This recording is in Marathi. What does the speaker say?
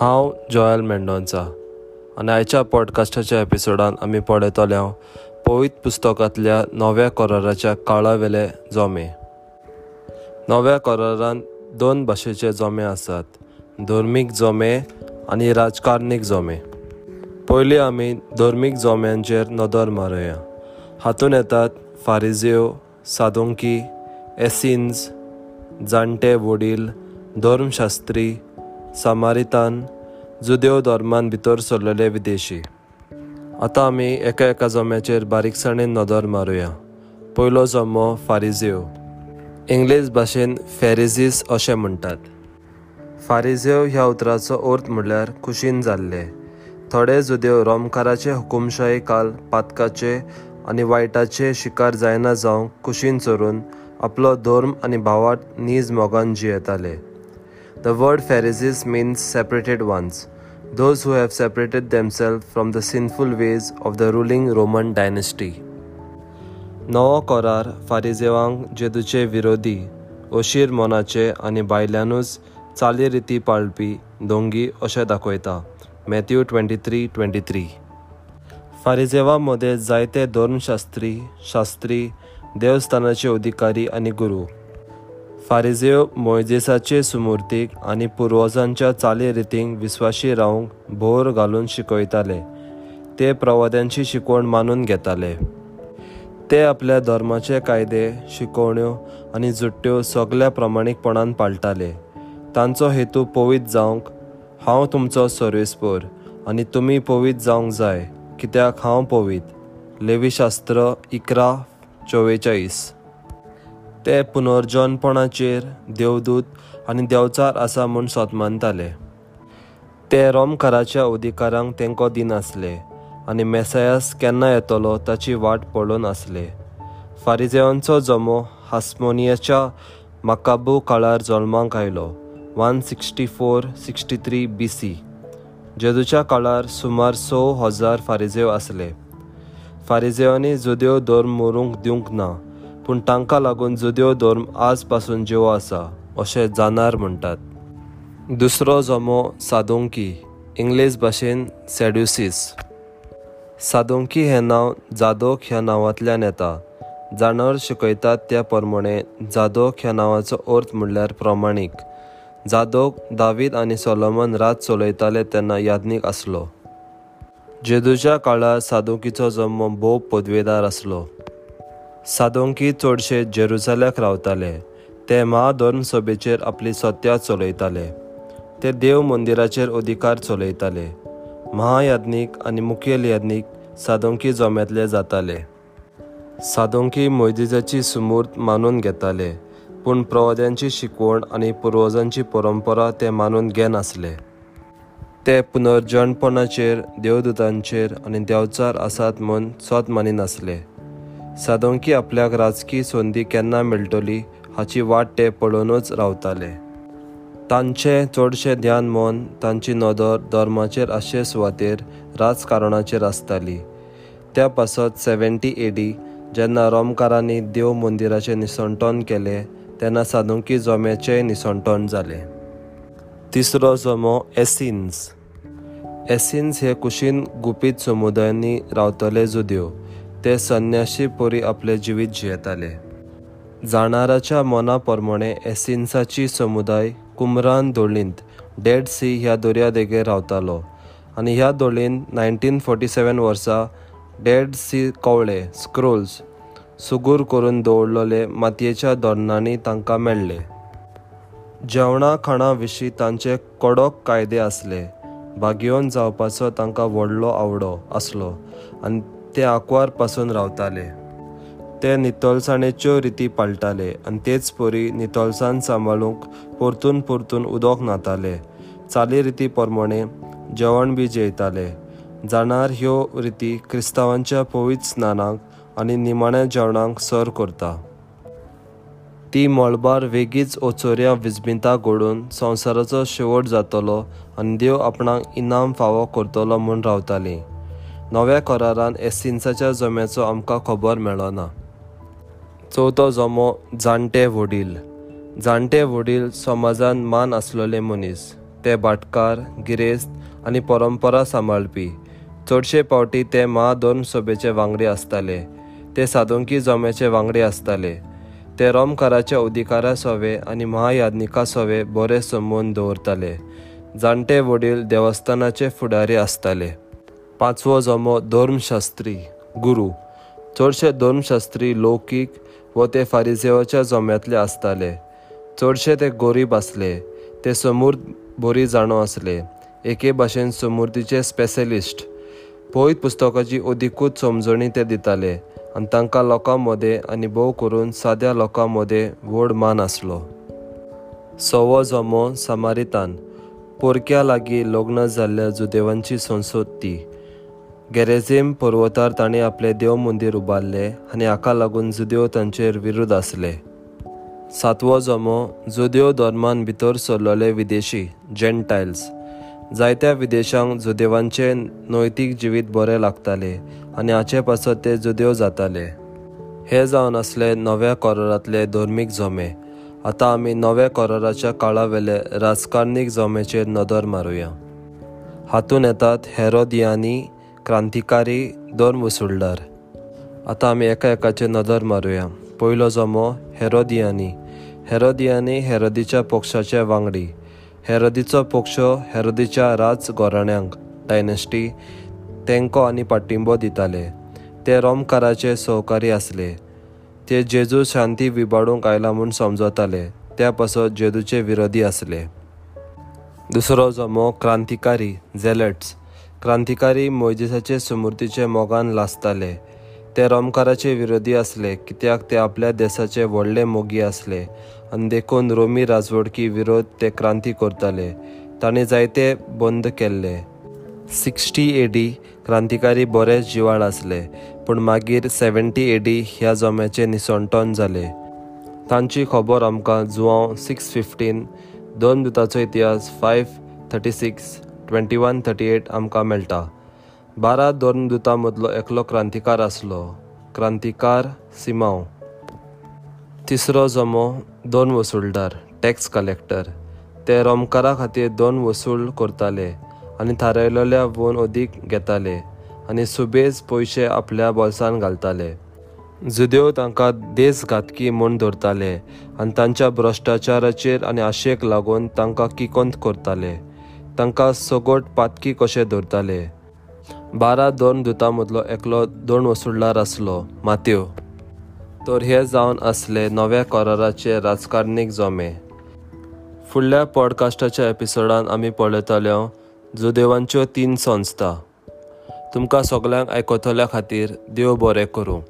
हांव जॉयल मेंडोन्सा आनी आयच्या पॉडकास्टाच्या एपिसोडान आमी पळयतले हांव पवित पुस्तकांतल्या नव्या कराराच्या काळावेले जोमे. नव्या करारान दोन भाशेचे जोमे आसात धर्मीक जोमे आनी राजकारणीक जोमे. पयलीं आमी धर्मीक जोम्यांचेर नदर मारया. हातूंत येतात फारिजिओ सादोंकी एसिन्स जाणटे वडील धर्मशास्त्री सामारितान जुदेव धर्मान भितर सरलेले विदेशी आतां आमी एका एका जम्याचेर बारीकसाणेन नदर मारुया पयलो जमो फारिजेव इंग्लीश भाशेन फॅरिजीस अशें म्हणटात फारिजेव ह्या उतराचो अर्थ म्हणल्यार खुशीन जाल्ले थोडे जुदेव रोमकाराचे हुकुमशाही काल पातकाचे आनी वायटाचे शिकार जायना जावंक कुशीन चरून आपलो धर्म आनी भावार्थ नीज मोगान जियेताले The word Pharisees means separated ones, those who have separated themselves from the sinful ways of the ruling Roman dynasty. नवो कोरार फारिजेवांक जेदूचे विरोधी ओशीर मोनाचे आनी बायल्यानूच चाली रिती पाळपी दोंगी अशें दाखयता Matthew twenty three twenty three फारिजेवा मदें जायते धर्मशास्त्री शास्त्री देवस्थानाचे अधिकारी आनी गुरू फारिजेव मोयजेसाचे सुमुर्तीक आनी पुर्वजांच्या चाली रितींक विस्वाशी रावंक भोर घालून शिकयताले ते प्रवाद्यांची शिकवण मानून घेताले. ते आपल्या धर्माचे कायदे शिकवण्यो आनी जुट्ट्यो सगल्या प्रमाणीकपणान पाळटाले तांचो हेतू पवित जावंक हांव तुमचो सर्वेस्पोर आनी तुमी पवित जावंक जाय कित्याक हांव पवीत? लेवीशास्त्र इकरा चोवेचाळीस. ते पुनर्जनपणाचेर देवदूत आनी देवचार आसा म्हूण सोतमानताले ते रोमकाराच्या अधिकारांक तेंको दिनासले आनी मेसायास केन्ना येतलो ताची वाट पळोवन आसले. फारिजेवांचो जमो हास्मोनियाच्या मकाबू काळार जल्मांक आयलो one sixty four sixty three B C. जेदूच्या काळार सुमार स हजार फारिजेव आसले. फारिजेवांनी जुद्यो धर्म मरूंक दिवंक ना पूण तांकां लागून जुद्यो धर्म आज पासून जिवो आसा अशें जाणार म्हणटात. दुसरो जमो सादोंकी इंग्लीश भाशेन सॅड्युसीस. सादोंकी हें नांव जादोक ह्या नांवांतल्यान येता. जाणर शिकयतात त्या प्रमाणे जादोक ह्या नांवाचो अर्थ म्हणल्यार प्रमाणीक. जादोक दावीद आनी सोलोमन रात चलयताले तेन्ना याज्ञीक आसलो. जेदूच्या काळार सादोकीचो जल्म भोव पदवेदार आसलो. सादोंकी चडशे जेरुजाल्याक रावताले. ते महाधर्म सभेचेर आपली सत्या चलयताले. ते देव मंदिराचेर अधिकार चलयताले. महायाज्ञीक आनी मुखेल याज्ञीक सादोंकी जोम्यांतले जाताले. सादोंकी मोयदिजाची सुमूर्त मानून घेताले पूण प्रवाद्यांची शिकवण आनी पुर्वजांची परंपरा ते मानून घेनासले ते पुनर्जणपणाचेर देवदूतांचेर आनी देवचार आसात म्हूण स्वत मानिनासले सादोंकी आपल्याक राजकी संदी केन्ना मेळटली हाची वाट ते पळोवनूच रावताले. तांचे चडशे ध्यान मन तांची नदर धर्माचेर आशे सुवातेर राजकारणाचेर आसताली. त्या पासत सेव्हन्टी एडी जेन्ना रोमकारांनी देव मंदिराचें निसंटोन केलें तेन्ना सादोंकी जोम्याचेंय निसंटोन जालें. तिसरो जोमो एसिन्स. एसिन्स हे कुशीन गुपीत समुदायांनी रावतले जुद्यो. ते संन्याशी पोरी आपले जिवीत जियेताले जाणाराच्या मनाप्रमाणे एसिन्साची समुदाय कुमरान दोळींत डेड सी ह्या दर्यादेगेर रावतालो आनी ह्या दोळींत नायन्टीन फोर्टी सेवन वर्सा डेड सी कवळे स्क्रोल्स सुगूर करून दवरलेले मातयेच्या धोरणांनी तांकां मेळ्ळे जेवणा खाणा विशीं तांचे कडक कायदे आसले भाग्योन जावपाचो तांकां व्हडलो आवडो आसलो आनी ते आंकवारपासून रावताले. ते नितळसाणेच्यो रिती पाळटाले आनी तेच परी नितळसाण सांबाळूंक परतून परतून उदक न्हाताले चाली रिती प्रमाणे जेवण बी जेयताले. जाणार ह्यो रिती क्रिस्तांवांच्या पवित्र स्नानाक आनी निमाण्या जेवणाक सर करता. ती मळबार वेगीच ओचोऱ्या विजबिंता घडून संवसाराचो शेवट जातलो आनी देव आपणाक इनाम फावो करतलो म्हूण रावताली. नव्या करारान एसिन्साच्या जम्याचो आमकां खबर मेळना. चवथो जमो जाणटे वडील. जाणटे वडील समाजान मान आसलेले मनीस ते भाटकार गिरेस्त आनी परंपरा सांबाळपी. चडशे पावटी ते महादोन सभेचे वांगडी आसताले ते सादुंकी जम्याचे वांगडी आसताले. ते रोमकाराच्या अधिकारा सोवे आनी महायाज्ञिका सोवे बरे संबंद दवरताले. जाणटे वडील देवस्थानाचे फुडारी आसताले. पांचवो जमो धर्मशास्त्री गुरू. चडशे धर्मशास्त्री लौकीक व ते फारिजेवाच्या जम्यांतले आसताले चडशे ते गोरीब आसले ते समूर्द बरी जाणो आसले एके भाशेन समृद्धीचे स्पेशलिस्ट पवित पुस्तकाची अधिकूच समजणी ते दिताले आनी तांकां लोकां मदें आनी भोव करून साद्या लोकां मदें व्हड मान आसलो सवो जमो समारितान. पोरक्या लागीं लग्न जाल्ल्या जुदेवांची संसोद गेरेझीम पर्वतार ताणें आपलें देव मंदीर उबारलें आनी हाका लागून जुदेव तांचेर विरोध आसले सातवो जमो जुदेव धर्मान भितर सरलोले विदेशी जेंटायल्स जायत्या विदेशांक जुदेवांचे नैतीक जिवीत बरें लागताले आनी हाचे पासत ते जुदेव जाताले. हे जावन आसले नव्या कोरारांतले धर्मीक जमे. आतां आमी नव्या कोराराच्या काळावेले राजकारणीक जमेचेर नदर मारुया. हातून येतात हेरोदियानी क्रांतिकारी दोन वसुलदार आतां आमी एका एकाचेर नदर मारुया. पयलो जमो हेरोदियानी. हेरोदियानी हेरोदीच्या पक्षाचे वांगडी. हेरोदीचो पक्ष हेरोदीच्या राज घोराण्यांक डायनेस्टी तेंको आनी पाठिंबो दिताले. ते रोमकाराचे सहकारी आसले ते जेजू शांती विबाडूंक आयला म्हूण समजताले. त्या पासत जेजूचे विरोधी आसले दुसरो जमो क्रांतिकारी झेलट्स. क्रांतिकारी मोयजेसाचे समृद्धीचे मोगान लासताले. ते रोमकाराचे विरोधी आसले कित्याक ते आपल्या देशाचे व्हडले मोगी आसले आनी देखून रोमी राजवडकी विरोध ते क्रांती करताले. तांणी जायते बंद केल्ले. सिक्स्टी एडी क्रांतिकारी बरेच जिवाळ आसले पूण मागीर सेव्हन्टी एडी ह्या जोम्याचे निसंटोन जाले तांची खबर आमकां जुवांव सिक्स फिफ्टीन दोन दुताचो इतिहास five thirty six twenty one thirty eight आमकां मेळटा. बारा दोन दुतां मदलो एकलो क्रांतिकार आसलो. क्रांतिकार सिमांव. तिसरो जमो दोन वसूलदार टॅक्स कलेक्टर. ते रोमकारा खातीर दोन वसूल करताले आनी थारायलेल्या वन अदीक घेताले आनी सुबेज पयशे आपल्या बॉल्सान घालताले. जुदेव तांकां देशघातकी म्हूण धरताले आनी तांच्या भ्रश्टाचाराचेर आनी आशेक लागून तांकां किकोंत करताले. तांकां सगोट पातकी कशे धरताले? बारा दोन दुतां मदलो एकलो दोन वसुडलार आसलो मात्यो. तर हे जावन आसले नव्या कराराचे राजकारणीक जोमे. फुडल्या पॉडकास्टाच्या एपिसोडान आमी पळयतल्यो जुदेवांच्यो तीन संस्था. तुमकां सगल्यांक आयकतल्या खातीर देव बरें करूं.